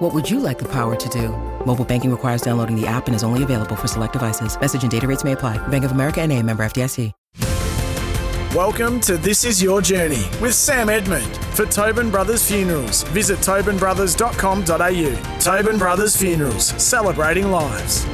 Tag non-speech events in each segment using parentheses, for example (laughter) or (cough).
What would you like the power to do? Mobile banking requires downloading the app and is only available for select devices. Message and data rates may apply. Bank of America and a member FDIC. Welcome to This Is Your Journey with Sam Edmund. For Tobin Brothers Funerals, visit tobinbrothers.com.au. Tobin Brothers Funerals, celebrating lives.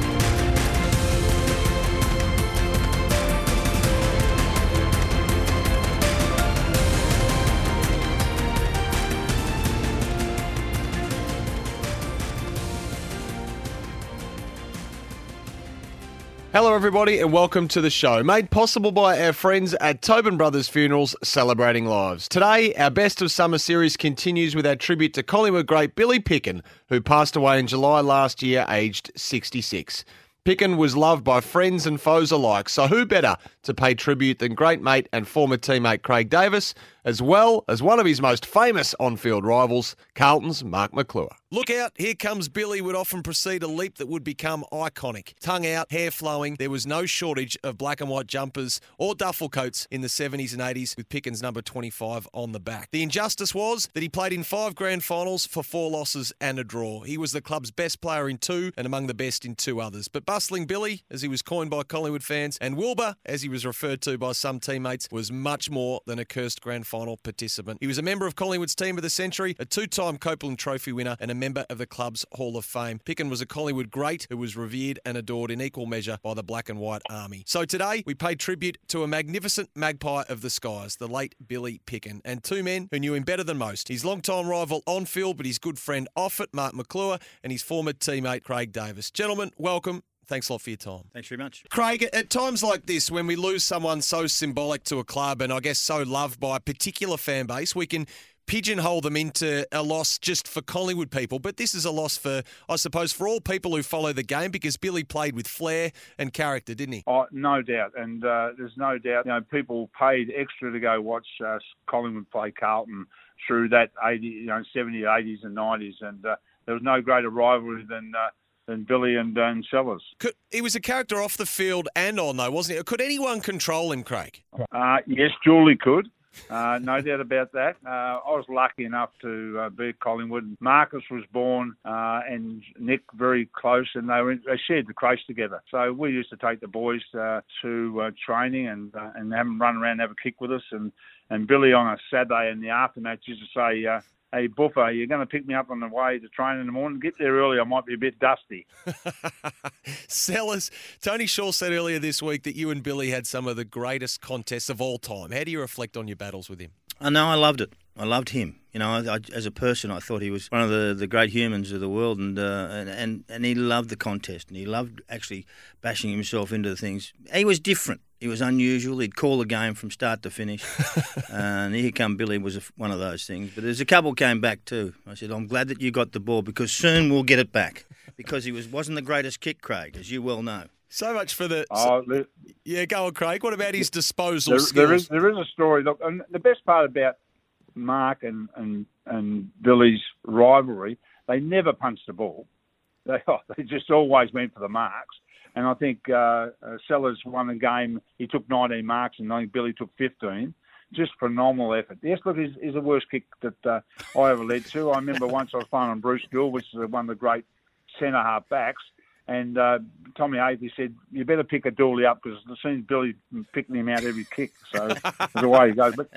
Hello, everybody, and welcome to the show, made possible by our friends at Tobin Brothers Funerals Celebrating Lives. Today, our Best of Summer series continues with our tribute to Collingwood great Billy Picken, who passed away in July last year, aged 66. Picken was loved by friends and foes alike, so who better to pay tribute than great mate and former teammate Craig Davis, as well as one of his most famous on field rivals, Carlton's Mark Maclure. Look out, here comes Billy would often precede a leap that would become iconic. Tongue out, hair flowing, there was no shortage of black and white jumpers or duffel coats in the 70s and 80s with Pickens number 25 on the back. The injustice was that he played in five grand finals for four losses and a draw. He was the club's best player in two and among the best in two others. But Bustling Billy, as he was coined by Collingwood fans, and Wilbur, as he was referred to by some teammates, was much more than a cursed grand final participant. He was a member of Collingwood's team of the century, a two-time Copeland Trophy winner, and a member of the club's Hall of Fame. Picken was a Collingwood great who was revered and adored in equal measure by the Black and White Army. So today we pay tribute to a magnificent magpie of the skies, the late Billy Picken, and two men who knew him better than most. His long-time rival on field, but his good friend off it, Mark Maclure, and his former teammate Craig Davis. Gentlemen, welcome. Thanks a lot for your time. Thanks very much. Craig, at times like this, when we lose someone so symbolic to a club and I guess so loved by a particular fan base, we can pigeonhole them into a loss just for Collingwood people. But this is a loss for, I suppose, for all people who follow the game because Billy played with flair and character, didn't he? Oh, no doubt. And uh, there's no doubt, you know, people paid extra to go watch uh, Collingwood play Carlton through that 80, you know, 70s, 80s and 90s. And uh, there was no greater rivalry than uh, than Billy and, and Sellers. Could, he was a character off the field and on, though, wasn't he? Could anyone control him, Craig? Uh, yes, Julie could. Uh, no (laughs) doubt about that. Uh, I was lucky enough to uh, be at Collingwood. Marcus was born uh, and Nick very close, and they, were, they shared the creche together. So we used to take the boys uh, to uh, training and and have them run around and have a kick with us. And, and Billy on a Saturday in the aftermatch used to say, hey, Buffer, you're going to pick me up on the way to train in the morning. Get there early. I might be a bit dusty. (laughs) Sellers, Tony Shaw said earlier this week that you and Billy had some of the greatest contests of all time. How do you reflect on your battles with him? I know I loved it. I loved him. You know, I, I, as a person, I thought he was one of the, the great humans of the world, and, uh, and and and he loved the contest, and he loved actually bashing himself into the things. He was different. He was unusual. He'd call the game from start to finish. (laughs) and here come Billy was a, one of those things. But there's a couple came back too. I said, I'm glad that you got the ball because soon we'll get it back. Because he was wasn't the greatest kick, Craig, as you well know. So much for the. Oh, so, yeah, go on, Craig. What about his disposal there, skills? There is, there is a story. Look, and the best part about Mark and, and, and Billy's rivalry, they never punched the ball. They, oh, (laughs) they just always went for the marks. And I think uh, uh, Sellers won the game. He took 19 marks, and I think Billy took 15. Just phenomenal effort. Yes, look, he's, he's the worst kick that uh, I ever led to. I remember once I was playing on Bruce Gill, which is one of the great centre half backs, and uh, Tommy Hafey said, "You better pick a Dooley up because it seems Billy picking him out every kick." So (laughs) the way he goes. But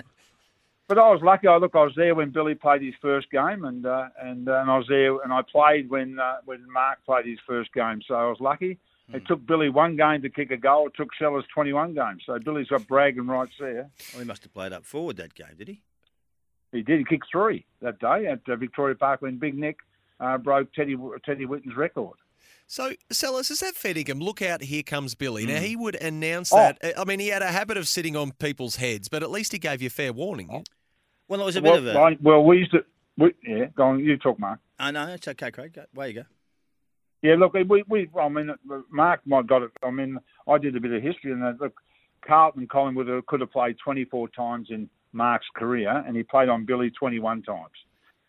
but I was lucky. I look, I was there when Billy played his first game, and uh, and uh, and I was there, and I played when uh, when Mark played his first game. So I was lucky. It took Billy one game to kick a goal. It took Sellers 21 games. So Billy's got bragging rights there. Well, he must have played up forward that game, did he? He did. He kicked three that day at uh, Victoria Park when Big Nick uh, broke Teddy Teddy Whitten's record. So, Sellers, is that Fettingham? Look out, here comes Billy. Hmm. Now, he would announce Oh. that. I mean, he had a habit of sitting on people's heads, but at least he gave you fair warning. Oh. Well, it was a bit Well, of a. Well, we used to. We, yeah, go on. You talk, Mark. I know it's okay, Craig. Go, way you go. Yeah, look, we, we I mean, Mark might got it. I mean, I did a bit of history, and look, Carlton Collingwood could have played 24 times in Mark's career, and he played on Billy 21 times.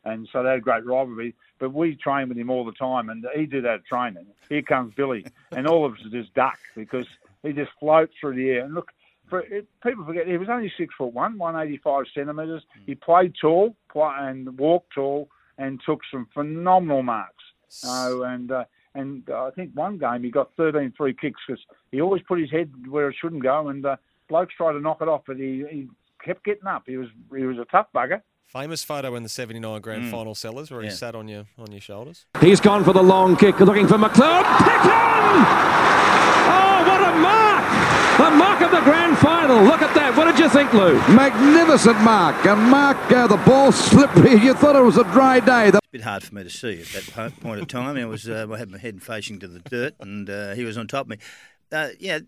And so they had a great rivalry. But we train with him all the time, and he did that training. Here comes Billy, (laughs) and all of us just duck because he just floats through the air. And look, for, it, people forget he was only six foot one, 185 centimetres. He played tall play, and walked tall and took some phenomenal marks. Uh, and uh, and uh, I think one game he got 13 free kicks because he always put his head where it shouldn't go, and uh, blokes tried to knock it off, but he, he kept getting up. He was he was a tough bugger. Famous photo in the '79 Grand Final sellers where he sat on your on your shoulders. He's gone for the long kick, looking for McLeod. Picken! Oh, what a mark! The mark of the grand final. Look at that. What did you think, Lou? Magnificent mark. And Mark, uh, the ball slippery. (laughs) You thought it was a dry day. The It's a bit hard for me to see at that point of time. I was uh, I had my head facing to the dirt, and uh, he was on top of me. Uh, yeah,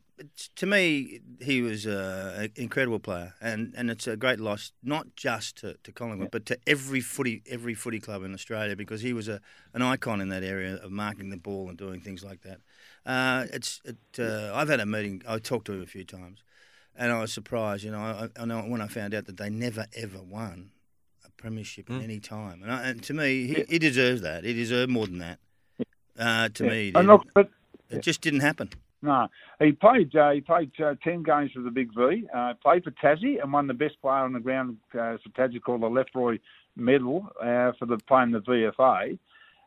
to me, he was uh, an incredible player, and, and it's a great loss, not just to, to Collingwood, but to every footy every footy club in Australia because he was a an icon in that area of marking the ball and doing things like that. Uh, it's it, uh, I've had a meeting. I talked to him a few times, and I was surprised. You know, I, I know when I found out that they never ever won premiership at any time, and, I, and to me, he, he deserves that. He deserved more than that. Uh, to me, he and did. look, but it just didn't happen. No, he played. Uh, he played uh, ten games for the Big V. Uh, played for Tassie and won the best player on the ground uh, for Tassie called the Lefroy Medal uh, for the playing the VFA.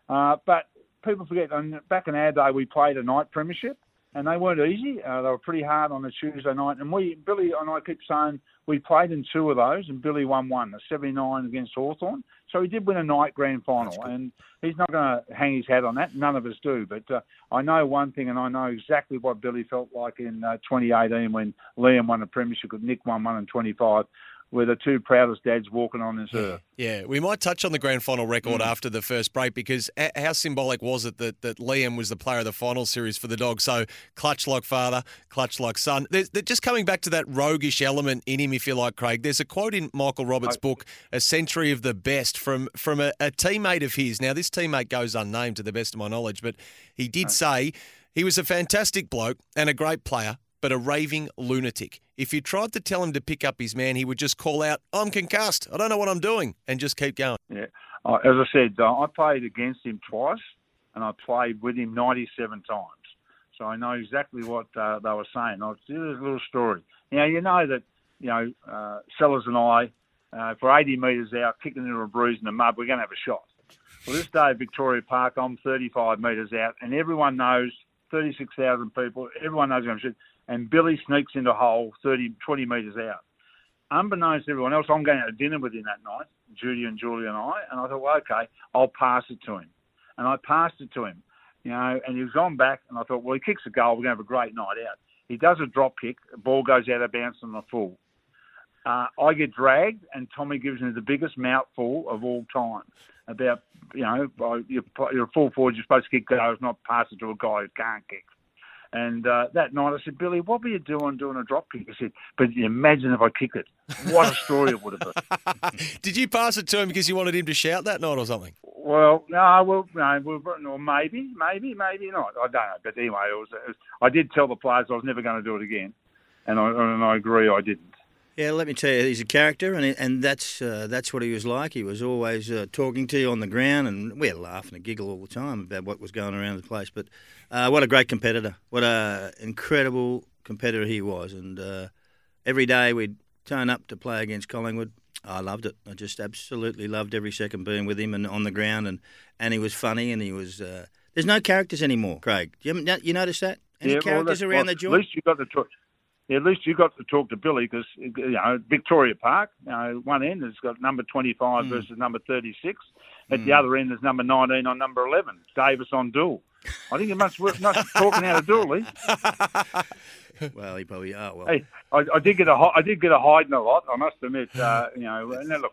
Uh, but people forget. And back in our day, we played a night premiership, and they weren't easy. Uh, they were pretty hard on a Tuesday night. And we, Billy and I, keep saying we played in two of those, and Billy won one, the '79 against Hawthorn. So he did win a night grand final, and he's not going to hang his hat on that. None of us do, but. Uh, I know one thing, and I know exactly what Billy felt like in uh, 2018 when Liam won a premiership, Nick won one in 25, were the two proudest dads walking on this earth. Yeah, we might touch on the grand final record Mm. after the first break because h- how symbolic was it that, that Liam was the player of the final series for the Dogs? So clutch like father, clutch like son. There's, there- just coming back to that roguish element in him, if you like, Craig. There's a quote in Michael Roberts' book, "A Century of the Best," from from a, a teammate of his. Now, this teammate goes unnamed to the best of my knowledge, but he did say he was a fantastic bloke and a great player. But a raving lunatic. If you tried to tell him to pick up his man, he would just call out, I'm concussed. I don't know what I'm doing, and just keep going. Yeah. Uh, as I said, uh, I played against him twice, and I played with him 97 times. So I know exactly what uh, they were saying. I'll tell you a little story. Now, you know that, you know, uh, Sellers and I, uh, for 80 metres out, kicking into a bruise in the mud, we're going to have a shot. Well, this day at Victoria Park, I'm 35 metres out, and everyone knows, 36,000 people, everyone knows I'm shooting, and Billy sneaks into hole 30, 20 metres out. Unbeknownst to everyone else, I'm going out to dinner with him that night, Judy and Julie and I, and I thought, well, okay, I'll pass it to him. And I passed it to him, you know, and he was on back, and I thought, well, he kicks a goal, we're going to have a great night out. He does a drop kick, the ball goes out of bounds on the full. Uh, I get dragged, and Tommy gives me the biggest mouthful of all time about, you know, you're, you're a full forward, you're supposed to kick goals, not pass it to a guy who can't kick. And uh, that night I said, Billy, what were you doing doing a drop kick? He said, but imagine if I kicked it. What a story it would have been. (laughs) Did you pass it to him because you wanted him to shout that night or something? Well, no, well, no, well, or maybe, maybe, maybe not. I don't know. But anyway, it was, it was, I did tell the players I was never going to do it again. And I, and I agree I didn't. Yeah, let me tell you, he's a character, and and that's uh, that's what he was like. He was always uh, talking to you on the ground, and we had a laugh and a giggle all the time about what was going around the place. But uh, what a great competitor! What a incredible competitor he was, and uh, every day we'd turn up to play against Collingwood. I loved it. I just absolutely loved every second being with him and on the ground, and, and he was funny, and he was. Uh, there's no characters anymore, Craig. You, you notice that? Any well, characters that's- around well, the joint? At least you got to talk. At least you got to talk to Billy because you know Victoria Park. You know, one end has got number twenty-five Hmm. versus number thirty-six. At the other end, there's number nineteen on number eleven. Davis on Doull. I think it must must be talking out of duel, Lee. (laughs) Well, he probably. are. well. Hey, I, I did get a I did get a hiding a lot. I must admit. (laughs) Uh, you know, and look,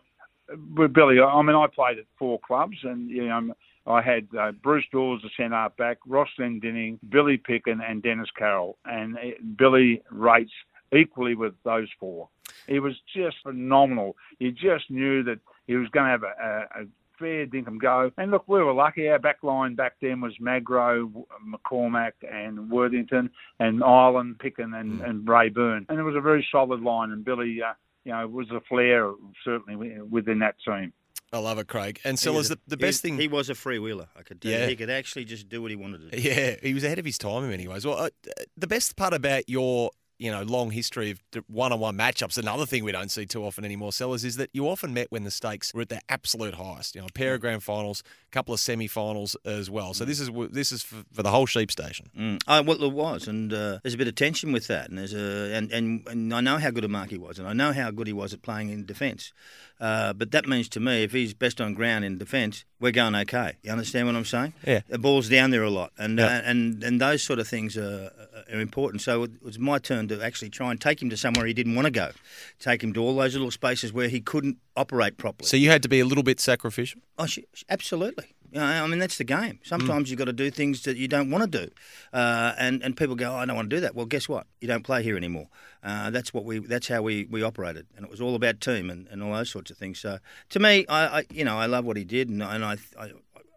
with Billy, I mean, I played at four clubs, and you know, I had uh, Bruce Doull, the centre half back, Ross Glendinning, Billy Picken, and Dennis Carroll, and it, Billy rates equally with those four. He was just phenomenal. You just knew that he was going to have a, a, a fair dinkum go. And look, we were lucky. Our back line back then was Magro, McCormack, and Worthington, and Ireland, Picken, and, mm. and Rayburn. And it was a very solid line. And Billy, uh, you know, was a flair certainly within that team. I love it, Craig. And Sellers, the, the best he, thing. He was a freewheeler, I could tell yeah. He could actually just do what he wanted to do. Yeah, he was ahead of his time in many ways. Well, uh, the best part about your you know, long history of one-on-one matchups. Another thing we don't see too often anymore, sellers, is that you often met when the stakes were at their absolute highest. You know, a pair of grand finals, a couple of semi-finals as well. So this is this is for, for the whole sheep station. Mm. Oh, well, there was, and uh, there's a bit of tension with that, and there's a and, and and I know how good a mark he was, and I know how good he was at playing in defence. Uh, but that means to me, if he's best on ground in defence, we're going okay. You understand what I'm saying? Yeah. The ball's down there a lot, and yeah. uh, and and those sort of things are, are important. So it was my turn to actually try and take him to somewhere he didn't want to go, take him to all those little spaces where he couldn't operate properly. So you had to be a little bit sacrificial. Oh, absolutely. I mean, that's the game. Sometimes mm. you've got to do things that you don't want to do, uh, and and people go, oh, "I don't want to do that." Well, guess what? You don't play here anymore. Uh, that's what we. That's how we, we operated, and it was all about team and, and all those sorts of things. So, to me, I, I you know I love what he did, and, and I, I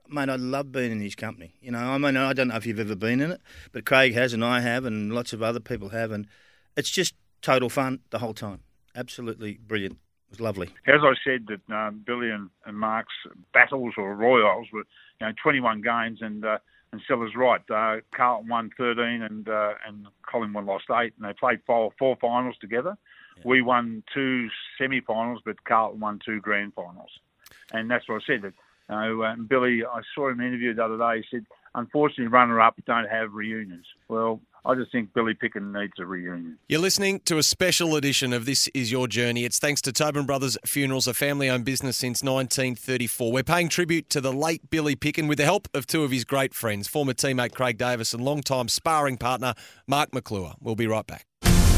mate, I love being in his company. You know, I mean, I don't know if you've ever been in it, but Craig has, and I have, and lots of other people have, and it's just total fun the whole time. Absolutely brilliant. It was lovely. As I said, that uh, Billy and, and, Mark's battles or royals were, you know, 21 games, and uh, and Sellers right. Uh, Carlton won 13, and uh, and Collingwood lost eight, and they played four four finals together. Yeah. We won two semi-finals, but Carlton won two grand finals, and that's what I said. That, know, uh, Billy, I saw him interviewed the other day. He said, unfortunately, runner-up don't have reunions. Well, I just think Billy Picken needs a reunion. You're listening to a special edition of This Is Your Journey. It's thanks to Tobin Brothers Funerals, a family owned business since 1934. We're paying tribute to the late Billy Picken with the help of two of his great friends, former teammate Craig Davis and long-time sparring partner Mark Maclure. We'll be right back.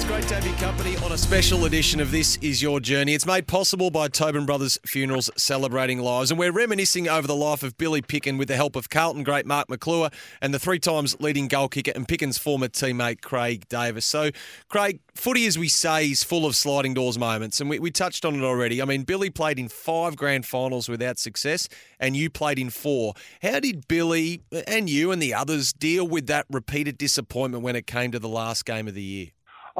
It's great to have your company on a special edition of This Is Your Journey. It's made possible by Tobin Brothers Funerals Celebrating Lives, and we're reminiscing over the life of Billy Picken with the help of Carlton great Mark Maclure and the three times leading goal kicker and Picken's former teammate Craig Davis. So, Craig, footy, as we say, is full of sliding doors moments, and we, we touched on it already. I mean, Billy played in five grand finals without success, and you played in four. How did Billy and you and the others deal with that repeated disappointment when it came to the last game of the year?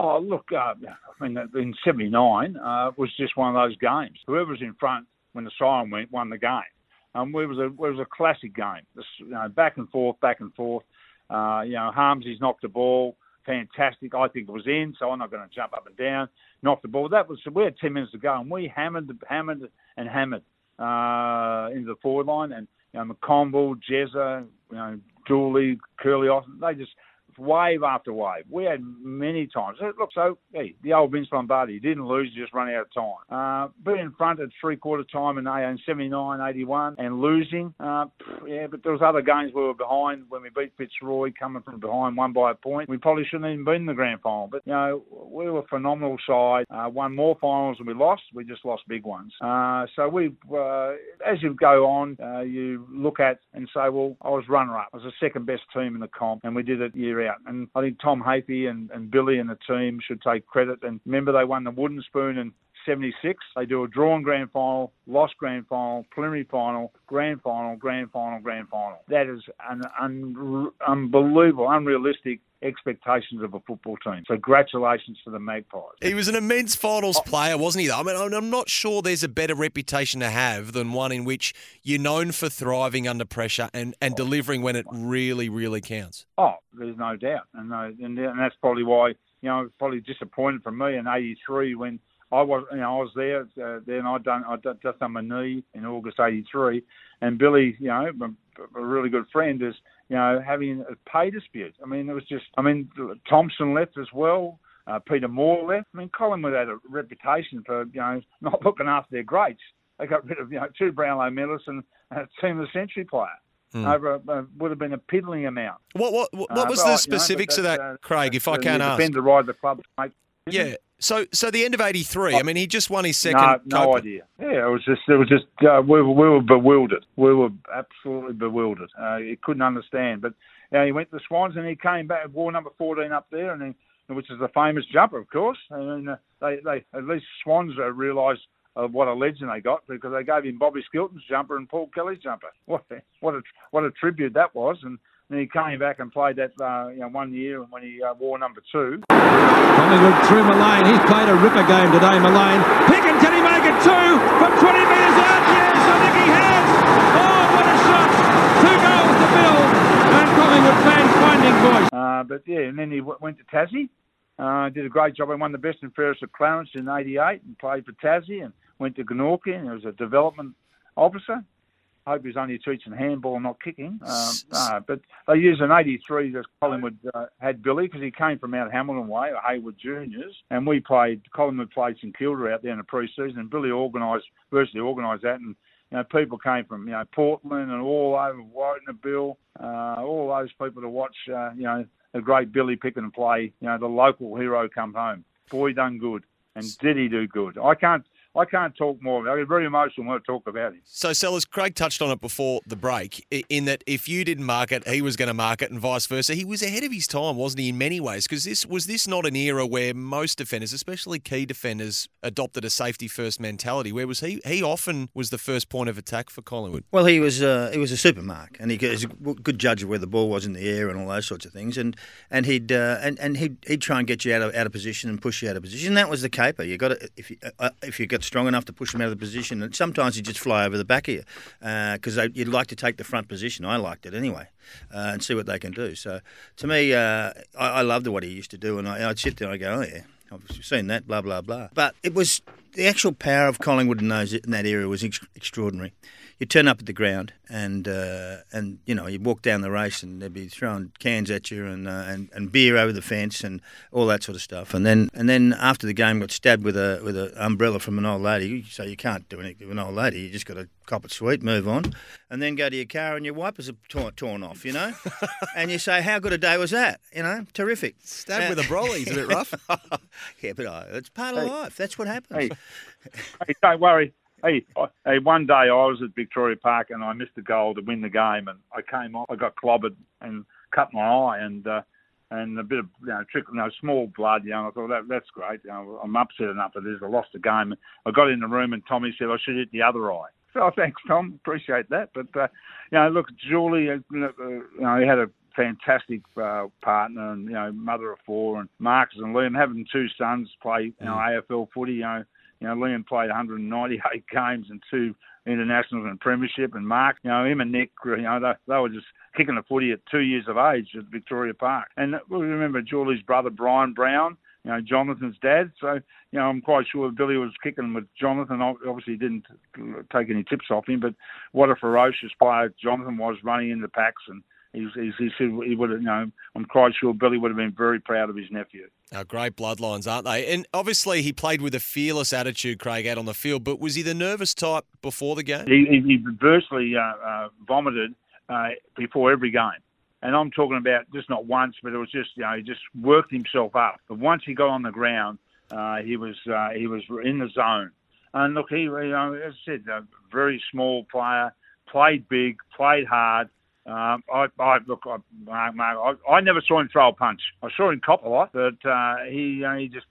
Oh, look, uh, I mean, in '79 uh, was just one of those games. Whoever was in front when the siren went won the game. Um, it was a it was a classic game. This, you know, back and forth, back and forth. Uh, you know, Harmsy's knocked the ball, fantastic. I think it was in, so I'm not going to jump up and down. Knocked the ball. That was we had ten minutes to go, and we hammered, hammered, and hammered uh, into the forward line. And you know, McConville, Jezza, you know, Dooley, Curly Austin, they just wave after wave. We had many times. Look, so hey, the old Vince Lombardi didn't lose, just run out of time. Uh, being in front at three quarter time in 79, 81 and losing, uh, yeah, but there was other games we were behind when we beat Fitzroy, coming from behind, one by a point. We probably shouldn't even been in the grand final, but you know we were a phenomenal side. Uh, won more finals than we lost. We just lost big ones. Uh, so we, uh, as you go on, uh, you look at and say, well, I was runner up. I was the second best team in the comp, and we did it year out. And I think Tom Hafey and, and Billy and the team should take credit. And remember, they won the Wooden Spoon in 76. They do a drawn grand final, lost grand final, preliminary final, grand final, grand final, grand final. That is an un- unbelievable, unrealistic expectations of a football team. So congratulations to the Magpies. He was an immense finals oh. player, wasn't he? Though I mean, I'm not sure there's a better reputation to have than one in which you're known for thriving under pressure and, and delivering when it really, really counts. Oh, there's no doubt, and, no, and, and that's probably why you know probably disappointed for me in '83 when I was, you know, I was there. Uh, then I done, I done, just done my knee in August '83, and Billy, you know, a really good friend, is, you know, having a pay dispute. I mean, it was just, I mean, Thompson left as well. Uh, Peter Moore left. I mean, Collingwood had a reputation for, you know, not looking after their greats. They got rid of, you know, two Brownlow medalists and a team of the century player. over uh, would have been a piddling amount. What what what, Uh, was the you know, specifics of that, uh, Craig? If I uh, can ask. Defend the of the club, mate. Yeah. So so the end of '83. I mean, he just won his second. No, no Copa- idea. Yeah, it was just, it was just, uh, we, were, we were bewildered. We were absolutely bewildered. Uh, he couldn't understand. But you know, he went to the Swans and he came back, wore number 14 up there, and he, which is the famous jumper, of course. And uh, they, they, at least Swans uh, realised uh, what a legend they got because they gave him Bobby Skilton's jumper and Paul Kelly's jumper. What, what a, what a tribute that was. And then he came back and played that, uh, you know, one year when he uh, wore number two. Collingwood through Mullane. He's played a ripper game today, Mullane. Picken, can he make it two from 20 metres out? Yes, I think he has. Oh, what a shot. Two goals to Bill. And Collingwood fans finding voice. Uh, but yeah, and then he w- went to Tassie. Uh, did a great job. He won the best and fairest at Clarence in '88 and played for Tassie and went to Gnorky and he was a development officer. Hope he's only teaching handball, not kicking. Um, uh, but they used an '83 that Collingwood uh, had Billy because he came from Mount Hamilton way, or Hayward Juniors, and we played. Collingwood played St Kilda out there in the pre-season, and Billy organised, virtually organised that, and you know, people came from you know Portland and all over Wotanabille, uh, all those people to watch. Uh, you know, the great Billy Picken play. You know, the local hero come home. Boy, done good, and did he do good? I can't. I can't talk more. I get very emotional when I talk about him. So, Sellers, Craig touched on it before the break, in that if you didn't mark it, he was going to mark it, and vice versa. He was ahead of his time, wasn't he, in many ways? Because this was this not an era where most defenders, especially key defenders, adopted a safety first mentality. Where was he? He often was the first point of attack for Collingwood. Well, he was uh, he was a supermark, and he was a good judge of where the ball was in the air and all those sorts of things. And and he'd uh, and and he'd, he'd try and get you out of out of position and push you out of position. That was the caper. You got to if you uh, if you got strong enough to push them out of the position, and sometimes he'd just fly over the back of you because you'd like to take the front position. I liked it anyway, uh, and see what they can do. So to me, uh, I, I loved what he used to do, and I, I'd sit there and I go, oh yeah. I've seen that, blah blah blah. But it was the actual power of Collingwood in those in that era was ex- extraordinary. You turn up at the ground and uh, and you know you walk down the race and they'd be throwing cans at you and, uh, and and beer over the fence and all that sort of stuff. And then and then after the game got stabbed with a with an umbrella from an old lady, so you can't do anything with an old lady. You just got to cop it sweet, move on, and then go to your car and your wipers are torn, torn off. You know, (laughs) and you say, how good a day was that? You know, terrific. Stabbed Uh, with a brolly's a bit rough. (laughs) yeah, but uh, it's part of Hey. life. That's what happens. Hey, hey, don't worry. Hey, I- hey, one day I was at Victoria Park and I missed a goal to win the game, and I came off. I got clobbered and cut my eye, and uh, and a bit of you know trickle, you know, small blood. You know, I thought that that's great. You know, I'm upset enough that this. I lost the game. I got in the room and Tommy said I should hit the other eye. (laughs) So thanks, Tom. Appreciate that. But uh, you know, look, Julie, uh, you know, he had a fantastic uh, partner and you know mother of four and Marcus and Liam having two sons play you know AFL footy you know you know Liam played 198 (laughs) games and two internationals and premiership and Mark you know him and Nick you know they, they were just kicking the footy at two years of age at Victoria Park. And uh, we remember Julie's brother Brian Brown you know Jonathan's dad. So you know I'm quite sure Billy was kicking with Jonathan. Obviously didn't take any tips off him but what a ferocious player Jonathan was running in the packs and He's, he's, he said he would have, you know, I'm quite sure Billy would have been very proud of his nephew. Oh, great bloodlines, aren't they? And obviously, he played with a fearless attitude, Craig, out on the field. But was he the nervous type before the game? He, he, he virtually uh, uh, vomited uh, before every game. And I'm talking about just not once, but it was just, you know, he just worked himself up. But once he got on the ground, uh, he was uh, he was in the zone. And look, he, you know, as I said, a very small player, played big, played hard. Um, I, I look, I, Mark, Mark, I, I never saw him throw a punch. I saw him cop a lot, but uh, he uh, he just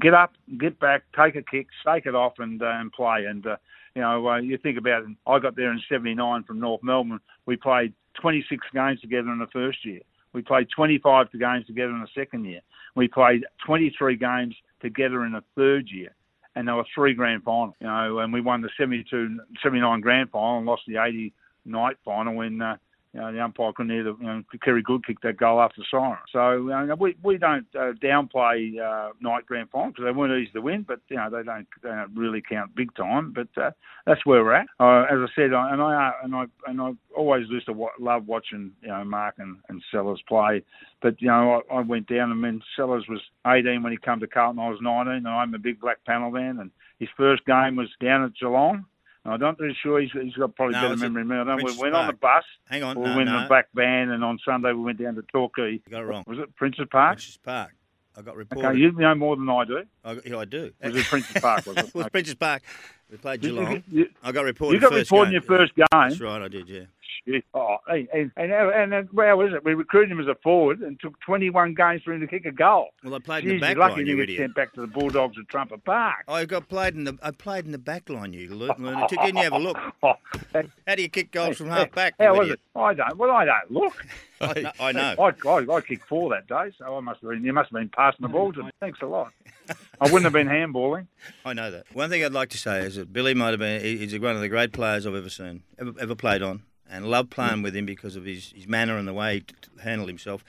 get up, get back, take a kick, shake it off, and uh, and play. And uh, you know, uh, you think about it. I got there in '79 from North Melbourne. We played 26 games together in the first year. We played 25 games together in the second year. We played 23 games together in the third year and there were three grand finals, you know, and we won the 72, 79 grand final and lost the 80 night final when, uh, you know, the umpire couldn't either, you know, Kerry Good kicked that goal after siren. So, you know, we, we don't uh, downplay uh, night grand final because they weren't easy to win, but, you know, they don't, they don't really count big time. But uh, that's where we're at. Uh, as I said, I, and I and I and I always used to wa- love watching, you know, Mark and, and Sellers play. But you know, I, I went down and when Sellers was 18 when he came to Carlton, I was 19, and I'm a big black panel man. And his first game was down at Geelong. I'm not really sure he's, he's got probably No, better memory than me. I know we went on the bus. Hang on, We no, went in the back van, and on Sunday we went down to Torquay. You got it wrong. Was it Princes Park? Princes Park. I got reported. Okay, you know more than I do. I, yeah, I do. Was it Princes Park? Was it? (laughs) it was Princes Park. We played You- you- Geelong. you- I got reported. You got reported in your first game. That's right, I did. Yeah. Shit. Oh, and, and, and, and, well, was it? We recruited him as a forward and took 21 games for him to kick a goal. Well, I played in the back lucky line, you idiot. sent back to the Bulldogs at Trumpet Park. Oh, I got played in the. I played in the back line. You lu- lunatic. Didn't you have a look? Oh, (laughs) How do you kick goals from half back? How was idiot? it? I don't. Well, I don't look. (laughs) I know. I know. I, I, I kicked four that day, so I must have been. You must have been passing the ball to me. Thanks a lot. I wouldn't have been handballing. (laughs) I know that. One thing I'd like to say is that Billy might have been. He's one of the great players I've ever seen, ever, ever played on, and loved playing with him because of his, his manner and the way he t- handled himself.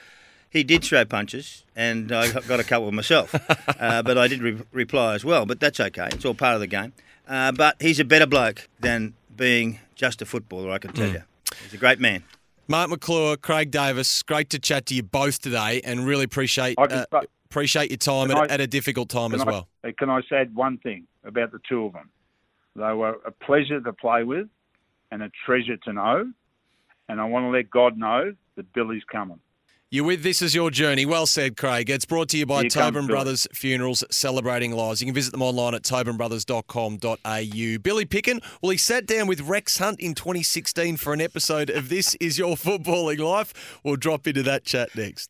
He did throw punches, and I got- got a couple myself, (laughs) uh, but I did re- reply as well. But that's okay; it's all part of the game. Uh, but he's a better bloke than being just a footballer. I can tell you, he's a great man. Mark Maclure, Craig Davis, great to chat to you both today, and really appreciate uh, but- appreciate your time at, I- at a difficult time as I- well. Can I say one thing about the two of them? They were a pleasure to play with and a treasure to know. And I want to let God know that Billy's coming. You're with This Is Your Journey. Well said, Craig. It's brought to you by Here Tobin Billy. Brothers Funerals Celebrating Lives. You can visit them online at tobinbrothers.com.au. Billy Picken, well, he sat down with Rex Hunt in 2016 for an episode of This Is Your Footballing Life. We'll drop into that chat next.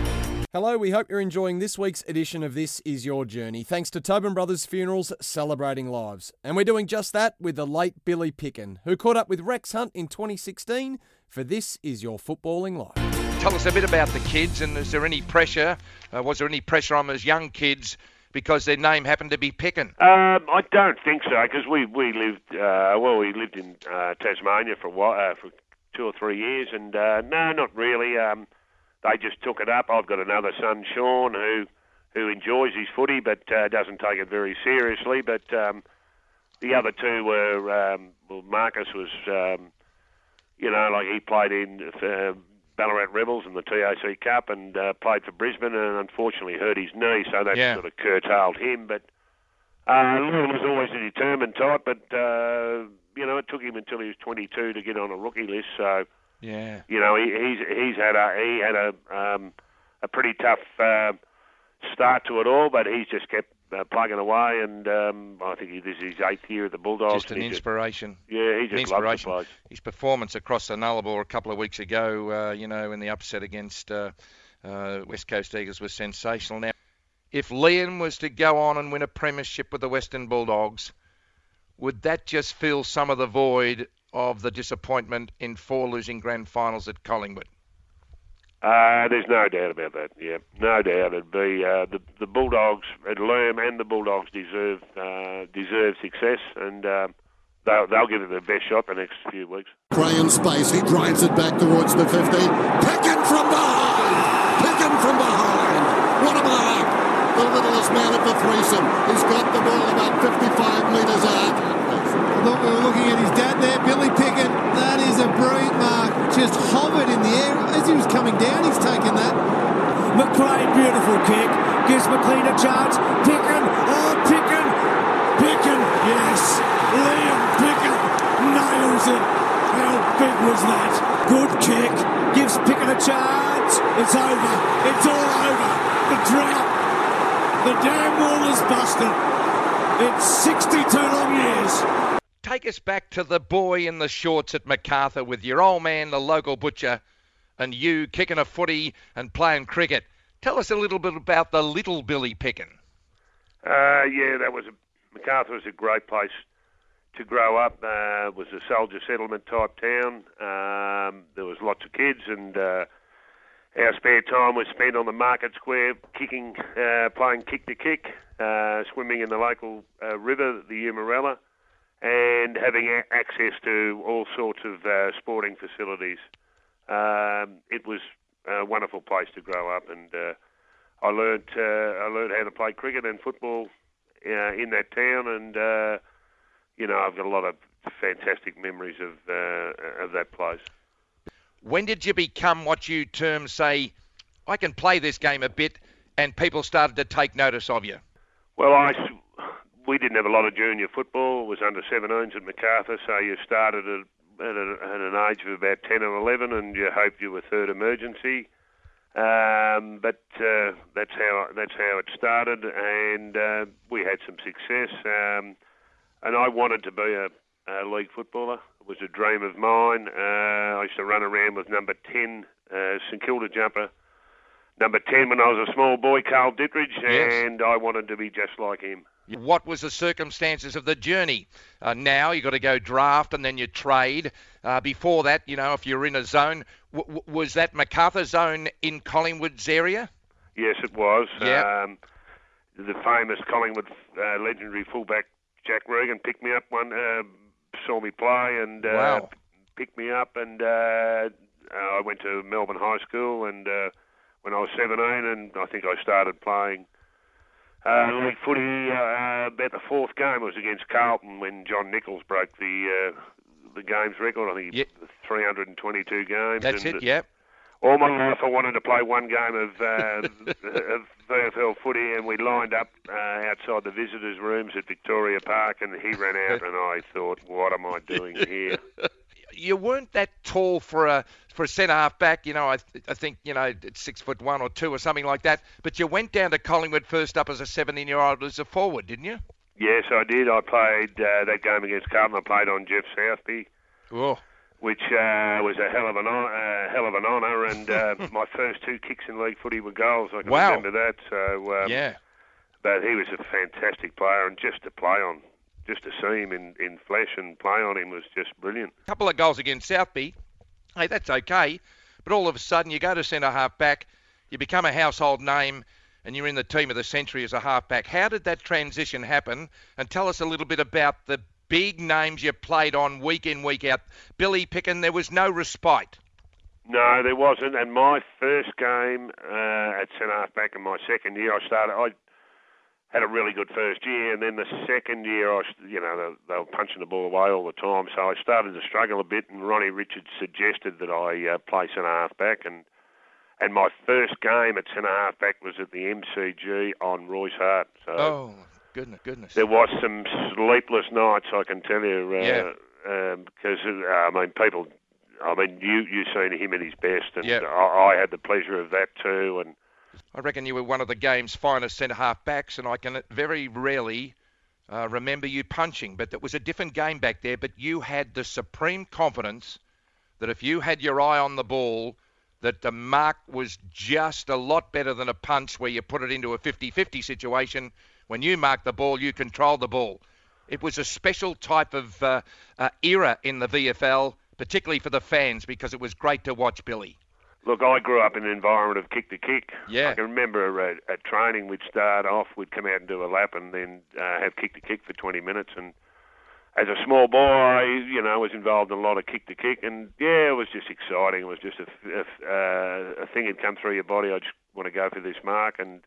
Hello, we hope you're enjoying this week's edition of This Is Your Journey. Thanks to Tobin Brothers Funerals Celebrating Lives. And we're doing just that with the late Billy Picken, who caught up with Rex Hunt in 2016 for This Is Your Footballing Life. Tell us a bit about the kids, and is there any pressure? Uh, was there any pressure on those young kids because their name happened to be Picken? Um, I don't think so because we we lived uh, well. We lived in uh, Tasmania for a while, uh, for two or three years, and uh, no, not really. Um, they just took it up. I've got another son, Sean, who who enjoys his footy but uh, doesn't take it very seriously. But um, the other two were um, well, Marcus was, um, you know, like he played in uh, Ballarat Rebels in the TAC Cup and uh, played for Brisbane, and unfortunately hurt his knee, so that Yeah. sort of curtailed him. But uh, was always a determined type, but uh, you know, it took him until he was 22 to get on a rookie list. So Yeah. you know, he, he's he's had a he had a um, a pretty tough uh, start to it all, but he's just kept uh, plugging away, and um, I think he, this is his eighth year at the Bulldogs. Just an inspiration. yeah, he just loves the place. His performance across the Nullarbor a couple of weeks ago, uh, you know, in the upset against uh, uh, West Coast Eagles was sensational. Now, if Liam was to go on and win a premiership with the Western Bulldogs, would that just fill some of the void of the disappointment in four losing grand finals at Collingwood? Uh, there's no doubt about that. Yeah, no doubt. It'd be uh, the the Bulldogs at Lerm and the Bulldogs deserve uh, deserve success, and um, they'll they'll give it their best shot the next few weeks. Gray in space. He drives it back towards the 50. Picken from behind. Picken from behind. What a mark. The littlest man of the threesome. He's got the ball about 55 metres out. Look, we were looking at his dad there, Billy Picken. That is a brilliant mark. Just hovered in the air as he was coming down. He's taken that. McLean, beautiful kick. Gives McLean a chance. Picken. Oh, Picken. Picken. Yes. Liam Picken nails it. How big was that? Good kick. Gives Picken a chance. It's over. It's all over. The drought. The damn wall is busted. It's 62 long years. Take us back to the boy in the shorts at Macarthur with your old man, the local butcher, and you kicking a footy and playing cricket. Tell us a little bit about the little Billy Picken. Uh, yeah, that was a Macarthur was a great place to grow up. Uh, it was a soldier settlement type town. Um, there was lots of kids, and uh, our spare time was spent on the market square, kicking, uh, playing kick to kick, uh, swimming in the local uh, river, the Eumeralla, and having a- access to all sorts of uh, sporting facilities. Um, it was a wonderful place to grow up, and uh, I learned uh, I learned how to play cricket and football uh, in that town, and uh, you know I've got a lot of fantastic memories of uh, of that place. When did you become what you term, say, I can play this game a bit, and people started to take notice of you? Well, I we didn't have a lot of junior football. It was under 17s at Macarthur, so you started at, at, a, at an age of about 10 or 11, and you hoped you were third emergency. Um, but uh, that's how that's how it started, and uh, we had some success. Um, and I wanted to be a, a league footballer. It was a dream of mine. Uh, I used to run around with number 10, uh, St Kilda jumper, number 10 when I was a small boy, Carl Ditterich, Yes. and I wanted to be just like him. What was the circumstances of the journey? Uh, now you've got to go draft and then you trade. Uh, before that, you know, if you're in a zone, w- w- was that Macarthur zone in Collingwood's area? Yes, it was. Yep. Um, the famous Collingwood uh, legendary fullback Jack Regan picked me up one, uh, saw me play, and uh, Wow. picked me up, and uh, I went to Melbourne High School, and uh, when I was 17, and I think I started playing uh, league footy. Uh, about the fourth game was against Carlton when John Nicholls broke the uh, the games record. I think he 322 games. That's and it, yep. all my life, I wanted to play one game of, uh, (laughs) of VFL footy, and we lined up uh, outside the visitors' rooms at Victoria Park, and he ran out, (laughs) and I thought, "What am I doing here?" (laughs) You weren't that tall for a for a centre half back. You know, I, I think you know six foot one or two or something like that. But you went down to Collingwood first up as a 17 year old as a forward, didn't you? yes, I did. I played uh, that game against Carlton. I played on Geoff Southby. Oh. Which uh, was a hell of an hon- uh, hell of an honour, and uh, (laughs) my first two kicks in league footy were goals. I can Wow. remember that. So um, Yeah. but he was a fantastic player, and just to play on, just to see him in, in flesh and play on him was just brilliant. A couple of goals against Southby. Hey, that's okay. But all of a sudden, you go to centre half back, you become a household name, and you're in the team of the century as a half back. How did that transition happen? And tell us a little bit about the big names you played on week in, week out. Billy Picken, there was no respite. No, there wasn't. And my first game uh, at centre half back in my second year, I started. I had a really good first year, and then the second year, I, you know, they, they were punching the ball away all the time, so I started to struggle a bit. And Ronnie Richards suggested that I uh, play centre half back, and and my first game at centre half back was at the MCG on Royce Hart. So Oh, goodness, goodness. there was some sleepless nights, I can tell you, uh, Yeah. um, because uh, I mean, people. I mean, you you seen him at his best, and Yeah. I, I had the pleasure of that too. And I reckon you were one of the game's finest centre half backs, and I can very rarely uh, remember you punching. But it was a different game back there. But you had the supreme confidence that if you had your eye on the ball, that the mark was just a lot better than a punch where you put it into a 50-50 situation. When you mark the ball, you control the ball. It was a special type of uh, uh, era in the VFL, particularly for the fans, because it was great to watch Billy. Look, I grew up in an environment of kick to kick. Yeah. I can remember at, at training, we'd start off, we'd come out and do a lap, and then uh, have kick to kick for 20 minutes. And as a small boy, I, you know, was involved in a lot of kick to kick, and yeah, it was just exciting. It was just a, a, uh, a thing that come through your body. I just want to go for this mark, and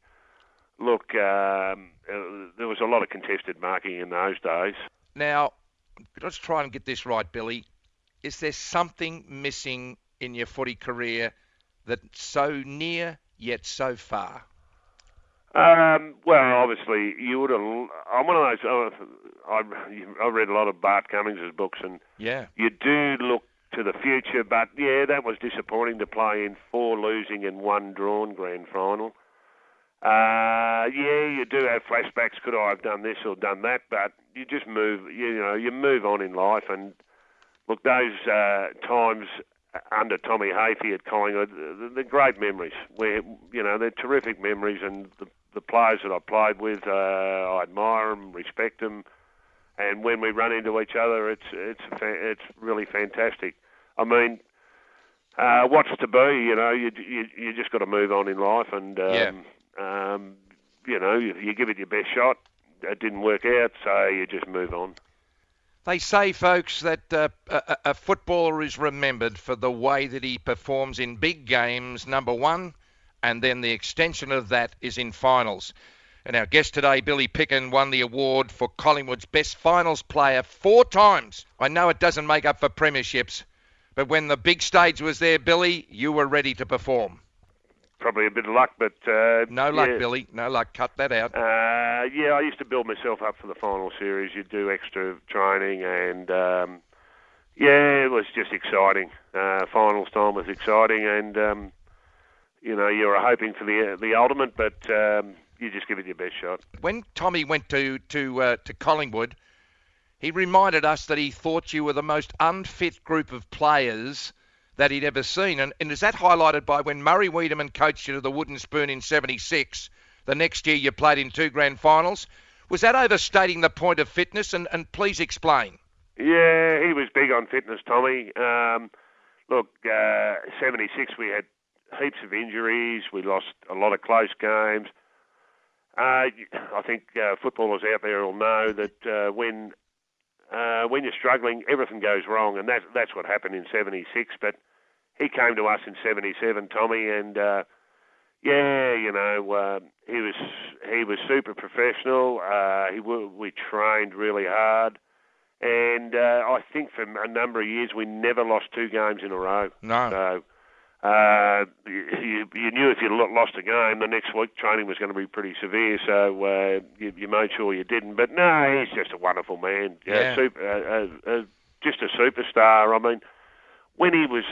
look, um, uh, there was a lot of contested marking in those days. Now, let's try and get this right, Billy. Is there something missing in your footy career that's so near yet so far? Um, well, obviously, you would have. I'm one of those. Uh, I I read a lot of Bart Cummings' books, and Yeah. you do look to the future. But yeah, that was disappointing to play in four losing and one drawn grand final. Uh, yeah, you do have flashbacks. Could I have done this or done that? But you just move. You know, you move on in life. And look, those uh, times under Tommy Hafey at Collingwood, they're great memories. Where you know they're terrific memories, and the, the players that I played with, uh, I admire them, respect them, and when we run into each other, it's it's fa- it's really fantastic. I mean, uh, what's to be? You know, you you, you just got to move on in life, and um, um, you know, you, you give it your best shot. It didn't work out, so you just move on. They say, folks, that uh, a, a footballer is remembered for the way that he performs in big games, number one, and then the extension of that is in finals. And our guest today, Billy Picken, won the award for Collingwood's best finals player four times. I know it doesn't make up for premierships, but when the big stage was there, Billy, you were ready to perform. Probably a bit of luck, but uh, No luck, yeah. Billy. No luck. Cut that out. Uh, yeah, I used to build myself up for the final series. You do extra training, and um, yeah, it was just exciting. Uh, finals time was exciting, and um, you know you were hoping for the the ultimate, but um, you just give it your best shot. when Tommy went to to uh, to Collingwood, he reminded us that he thought you were the most unfit group of players that he'd ever seen, and, and is that highlighted by when Murray Weideman coached you to the Wooden Spoon in '76? The next year you played in two grand finals. Was that overstating the point of fitness? And, and please explain. Yeah, he was big on fitness, Tommy. Um, look, uh, 76, we had heaps of injuries. We lost a lot of close games. Uh, I think uh, footballers out there will know that uh, when uh, when you're struggling, everything goes wrong, and that, that's what happened in '76. But he came to us in '77, Tommy, and uh, yeah, you know, uh, he was he was super professional. Uh, he we trained really hard, and uh, I think for a number of years we never lost two games in a row. No. So. Uh, you, you knew if you lo- lost a game, the next week training was going to be pretty severe, so uh, you, you made sure you didn't. But no, he's just a wonderful man. Yeah. super, uh, uh, uh, just a superstar. I mean, when he was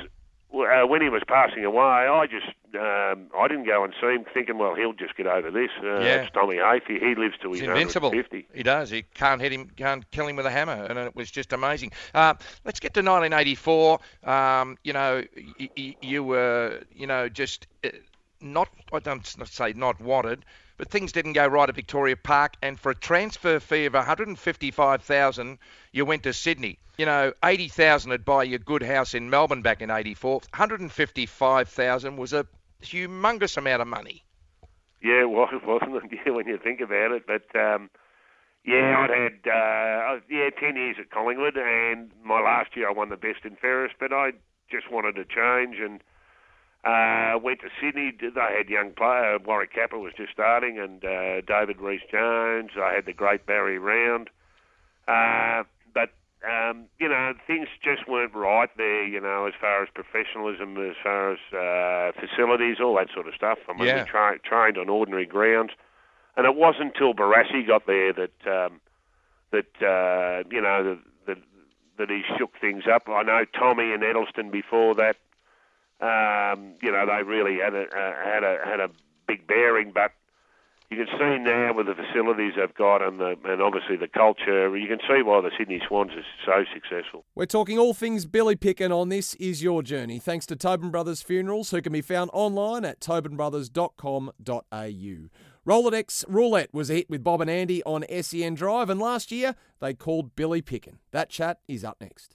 uh, when he was passing away, I just um, I didn't go and see him thinking, well, he'll just get over this. Uh, Yeah. It's Tommy Hafey. He lives to He's his invincible. 150. He does. He can't hit him, can't kill him with a hammer, and it was just amazing. Uh, let's get to 1984. Um, you know, y- y- you were, you know, just uh, not. I don't say not wanted, but things didn't go right at Victoria Park, and for a transfer fee of 155,000, you went to Sydney. You know, 80,000 would buy you a good house in Melbourne back in '84. 155,000 was a humongous amount of money. Yeah, (laughs) it was, wasn't it? When you think about it. But um, yeah, I'd had uh, yeah ten years at Collingwood, and my last year I won the best and fairest. But I just wanted to change and uh, went to Sydney. They had young player Warwick Capper was just starting, and uh, David Rees Jones. I had the great Barry Round. Uh, but um, you know, things just weren't right there. You know, as far as professionalism, as far as uh, facilities, all that sort of stuff. I mean, Yeah. we tra- trained on ordinary grounds, and it wasn't until Barassi got there that um, that uh, you know that, that that he shook things up. I know Tommy and Edelsten before that. Um, you know, they really had a uh, had a had a big bearing, but you can see now with the facilities they've got and the and obviously the culture, you can see why the Sydney Swans is so successful. We're talking all things Billy Picken on This Is Your Journey, thanks to Tobin Brothers Funerals, who can be found online at tobinbrothers.com.au. Rolodex Roulette was a hit with Bob and Andy on SEN Drive, and last year they called Billy Picken. That chat is up next.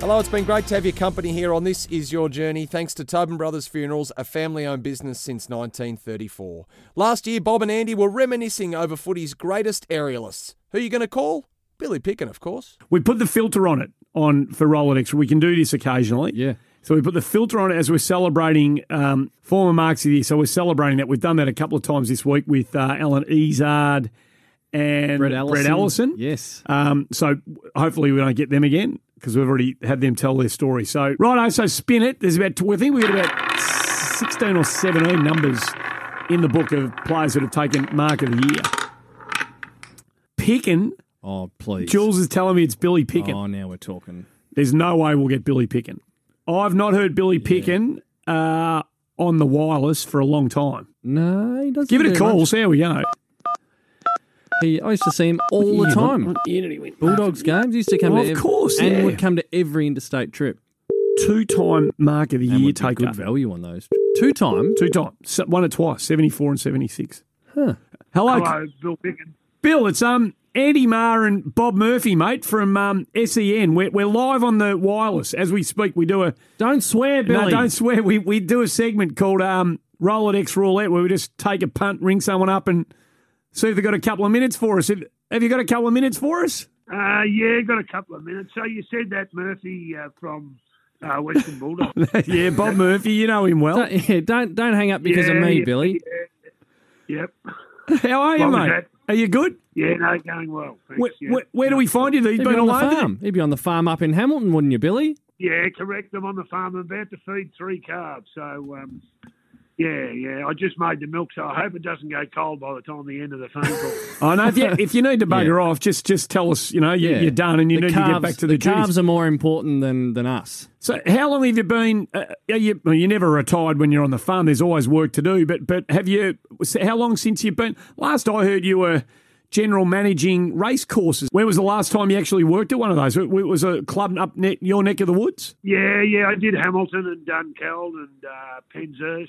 Hello, it's been great to have your company here on This Is Your Journey. Thanks to Tobin Brothers Funerals, a family owned business since 1934. Last year, Bob and Andy were reminiscing over footy's greatest aerialists. Who are you going to call? Billy Picken, of course. We put the filter on it on for Rolodex. We can do this occasionally. Yeah. So we put the filter on it as we're celebrating um, former marks of the year. So we're celebrating that. We've done that a couple of times this week with uh, Alan Ezard and Brett Ellison. Ellison. Yes. Um, so hopefully we don't get them again because we've already had them tell their story. So righto, so spin it. There's about I think we've got about sixteen or seventeen numbers in the book of players that have taken mark of the year. Picken. Oh, please. Jules is telling me it's Billy Picken. Oh, now we're talking. There's no way we'll get Billy Picken. I've not heard Billy Picken uh, on the wireless for a long time. No, he doesn't. Give it a call. much. See how we go. He, I used to see him all the time. what- what year did he win? Bulldogs games used to come to. of ev- course, and yeah. would come to every interstate trip. two-time mark of the And year would be taker. good value on those. Two time. Two times. Se- Won it twice, 74 and 76. Huh. Hello, Hello, Bill Pickens. Bill. It's um Andy Maher and Bob Murphy, mate, from um, SEN. We're, we're live on the wireless as we speak. We do a don't swear, No, don't swear. We we do a segment called um Rolodex Roulette where we just take a punt, ring someone up, and see if they've got a couple of minutes for us. Have, have you got a couple of minutes for us? Uh, yeah, got a couple of minutes. So you said that Murphy uh, from uh, Western Bulldog. (laughs) yeah, Bob Murphy. You know him well. Don't, yeah, don't don't hang up because of me, yeah, Billy. Yep. How are you, What mate? Are you good? Yeah, no, going well. Thanks, Where, yeah. where, where do we find you? You've He'd been on all the the- farm. He'd be on the farm up in Hamilton, wouldn't you, Billy? Yeah, correct. I'm on the farm. I'm about to feed three calves. So, um, yeah, yeah. I just made the milk, so I hope it doesn't go cold by the time the end of the phone call. (laughs) I know. If you, if you need to bugger off, just just tell us. You know, you, Yeah. you're done, and you The need to get back to the, the calves duties. are more important than than us. So, how long have you been? Uh, are you well, you never retired when you're on the farm. There's always work to do. But but have you? How long since you've been? Last I heard, you were general managing race courses. Where was the last time you actually worked at one of those? It was a club up ne- your neck of the woods. yeah, yeah. I did Hamilton and Dunkeld and uh, Penshurst.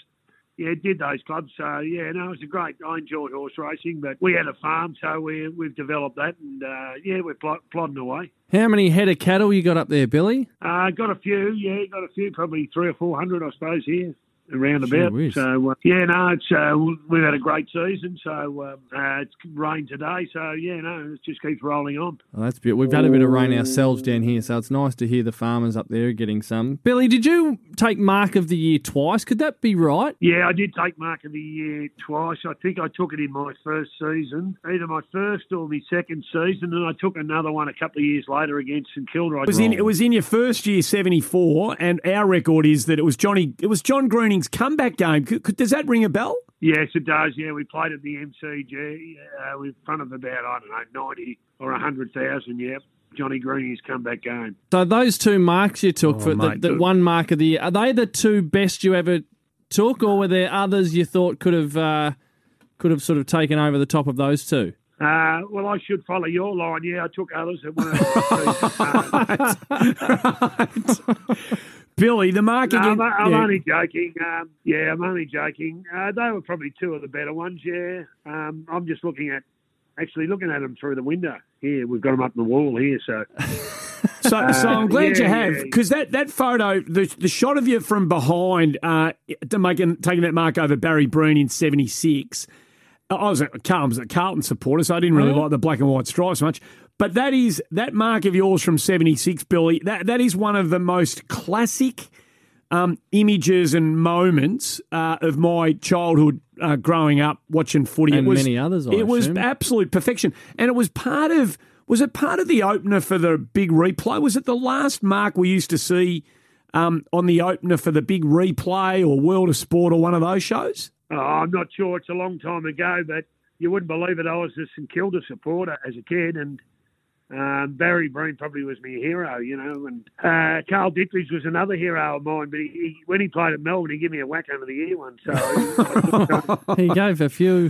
Yeah, did those clubs. So yeah, no, it was a great. I enjoyed horse racing, but we had a farm, so we we've developed that, and uh, yeah, we're plod- plodding away. How many head of cattle you got up there, Billy? Uh, got a few, yeah, got a few, probably three or four hundred, I suppose, here around about. whiz. So uh, yeah, no, it's uh, we've had a great season. So um, uh, it's rained today, so yeah, no, it just keeps rolling on. Oh, that's beautiful. We've had a bit of rain ourselves down here, so it's nice to hear the farmers up there getting some. Billy, did you take Mark of the Year twice? Could that be right? Yeah, I did take Mark of the Year twice. I think I took it in my first season, either my first or my second season, and I took another one a couple of years later against St Kilda. It was in it was in your first year, seventy four, and our record is that it was Johnny. It was John Greening's comeback game. Could, could, does that ring a bell? Yes, it does. Yeah, we played at the MCG uh, in front of about I don't know ninety or hundred thousand. Yeah, Johnny Greening's comeback game. So those two marks you took Oh, for the, mate, the look. one mark of the year, are they the two best you ever took, or were there others you thought could have uh, could have sort of taken over the top of those two? Uh, well, I should follow your line. Yeah, I took others that weren't. (laughs) (laughs) (laughs) Billy, the mark No, again. I'm, I'm yeah. only joking. Um, yeah, I'm only joking. Uh, they were probably two of the better ones. Yeah, um, I'm just looking at, actually looking at them through the window. Here, we've got them up the wall here. So, So, Uh, so I'm glad you yeah, have yeah. because that, that photo, the the shot of you from behind, uh, to making taking that mark over Barry Breen in '76. I was a Carlton, a Carlton supporter, so I didn't really Oh, like the black and white stripes much. But that is that mark of yours from '76, Billy. That that is one of the most classic um, images and moments uh, of my childhood uh, growing up watching footy. And it was, many others, I it was absolute perfection, and it was part of. Was it part of the opener for the big replay? Was it the last mark we used to see um, on the opener for the big replay or World of Sport or one of those shows? oh, I'm not sure. It's a long time ago, but you wouldn't believe it. I was a St Kilda supporter as a kid, and um, Barry Breen probably was my hero, you know. And uh, Carl Ditterich was another hero of mine, but he, he, when he played at Melbourne, he gave me a whack under the ear once. So he (laughs) gave a few.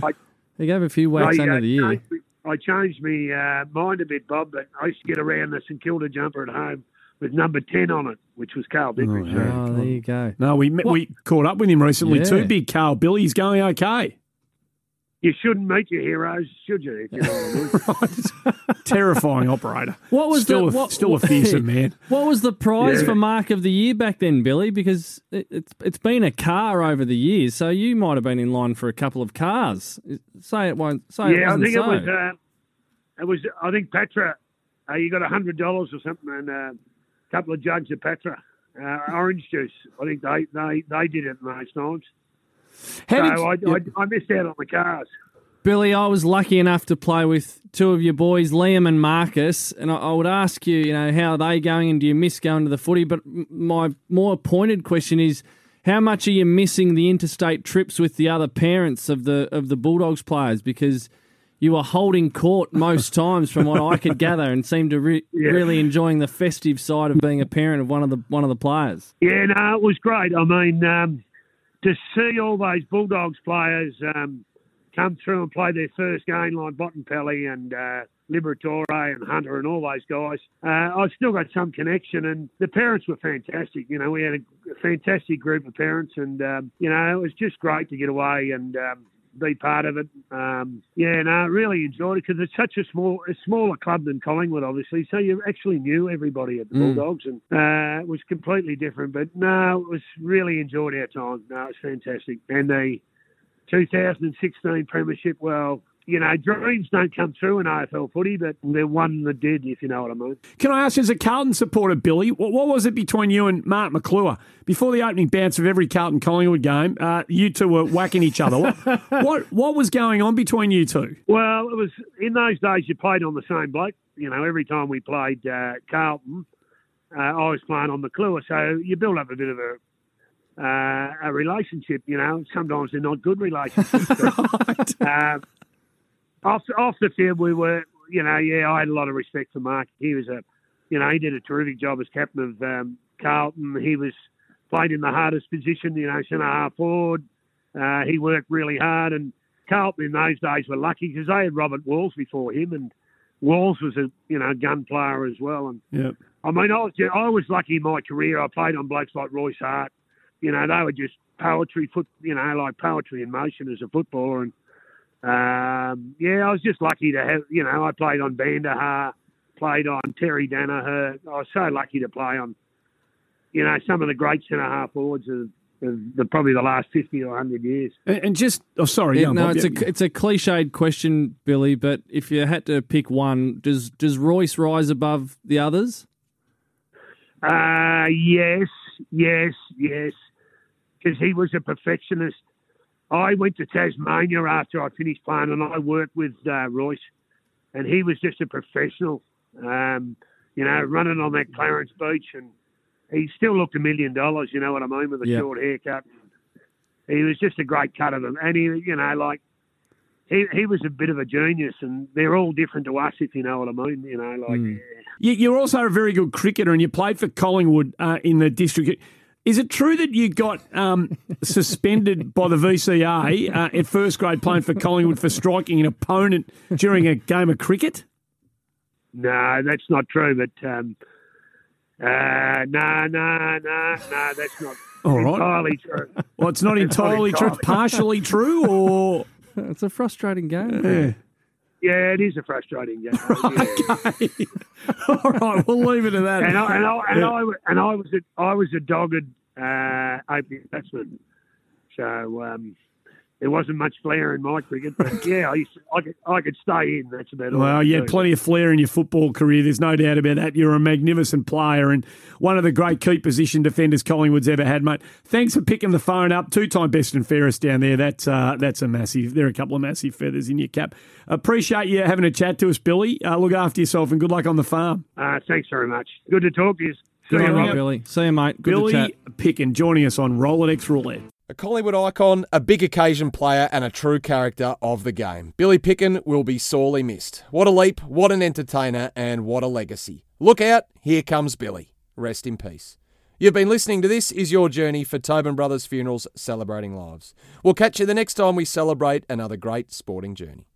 He gave a few whacks I, under uh, the ear. changed I changed my uh, mind a bit, Bob, but I used to get around the St Kilda jumper at home with number 10 on it, which was Carl Ditterich. So- Oh, there you go. No, we met, we caught up with him recently Yeah. too. Big Carl Billy's going okay. You shouldn't meet your heroes, should you? If you know what (laughs) (laughs) Terrifying operator. What was still the, a, what, still a fearsome (laughs) man? What was the prize Yeah. for Mark of the Year back then, Billy? Because it, it's it's been a car over the years, so you might have been in line for a couple of cars. Say it won't. Say it yeah, I wasn't think so. it was. Uh, it was. I think Patra. Uh, you got a hundred dollars or something, and uh, a couple of jugs of Petra uh, orange juice. I think they they they did it most times. How so did- I, I, I missed out on the cars. Billy, I was lucky enough to play with two of your boys, Liam and Marcus, and I, I would ask you, you know, how are they going and do you miss going to the footy? But my more pointed question is, how much are you missing the interstate trips with the other parents of the of the Bulldogs players? Because you were holding court most times, from what I could (laughs) gather, and seemed to re- Yeah. really enjoying the festive side of being a parent of one of the one of the players. Yeah, no, it was great. I mean, um, to see all those Bulldogs players um, come through and play their first game like Bontempelli and uh, Liberatore and Hunter and all those guys. Uh, I've still got some connection, and the parents were fantastic. You know, we had a fantastic group of parents, and um, you know, it was just great to get away and. Um, be part of it. Um, yeah, no, really enjoyed it because it's such a small, a smaller club than Collingwood, obviously. So you actually knew everybody at the Mm. Bulldogs, and uh, it was completely different. But no, it was really enjoyed our time. No, it was fantastic. And the 2016 Premiership, well, you know, dreams don't come true in AFL footy, but they're one that did, if you know what I mean. Can I ask, as a Carlton supporter, Billy, what, what was it between you and Mark Maclure before the opening bounce of every Carlton Collingwood game? Uh, you two were whacking each other. What, (laughs) what what was going on between you two? Well, it was in those days you played on the same bloke. You know, every time we played uh, Carlton, uh, I was playing on Maclure, so you build up a bit of a uh, a relationship. You know, sometimes they're not good relationships. but, (laughs) uh, off off the field, we were. You know, yeah, I had a lot of respect for Mark. He was a, you know, he did a terrific job as captain of um, Carlton. He was played in the hardest position. You know, centre half forward. Uh, he worked really hard, and Carlton in those days were lucky because they had Robert Walls before him, and Walls was a you know gun player as well. And Yeah. I mean, I was I was lucky in my career. I played on blokes like Royce Hart. You know, they were just poetry foot. You know, like poetry in motion as a footballer. And um, yeah, I was just lucky to have. You know, I played on Bandahar, played on Terry Danaher. I was so lucky to play on. You know, some of the great centre half forwards of, of the, probably the last fifty or hundred years. And, and just, oh, sorry, Yeah, no, Bob, it's yeah, a it's a cliched question, Billy. But if you had to pick one, does does Royce rise above the others? Uh, yes, yes, yes. Because he was a perfectionist. I went to Tasmania after I finished playing, and I worked with uh, Royce, and he was just a professional. Um, you know, running on that Clarence Beach, and he still looked a million dollars. You know what I mean, with a Yeah. short haircut. He was just a great cut of them, and he, you know, like he he was a bit of a genius, and they're all different to us, if you know what I mean. You know, like. You, you're also a very good cricketer, and you played for Collingwood uh, in the district. Is it true that you got um, suspended by the VCA uh, at first grade playing for Collingwood for striking an opponent during a game of cricket? No, that's not true. But um, uh, no, no, no, no, that's not All right. entirely true. Well, it's not That's entirely true. entirely- Partially true, or it's a frustrating game. Yeah. Yeah, it is a frustrating game. (laughs) okay. (laughs) All right, we'll leave it at that. And I and I and Yeah. I, and I was a, I was a dogged uh, opening batsman, so um, there wasn't much flair in my cricket. But (laughs) yeah, I used to, I could I could stay in. That's about all. Well, you had plenty of flair in your football career. There's no doubt about that. You're a magnificent player and one of the great key position defenders Collingwood's ever had, mate. Thanks for picking the phone up. Two time best and fairest down there. That's uh, that's a massive. There are a couple of massive feathers in your cap. Appreciate you having a chat to us, Billy. Uh, look after yourself and good luck on the farm. Uh, thanks very much. Good to talk to you. Good See you, on you, Billy. See you, mate. Good Billy to chat. Picken joining us on Rolodex Roulette. A Collingwood icon, a big occasion player, and a true character of the game. Billy Picken will be sorely missed. What a leap, what an entertainer, and what a legacy. Look out, here comes Billy. Rest in peace. You've been listening to This Is Your Journey for Tobin Brothers Funerals Celebrating Lives. We'll catch you the next time we celebrate another great sporting journey.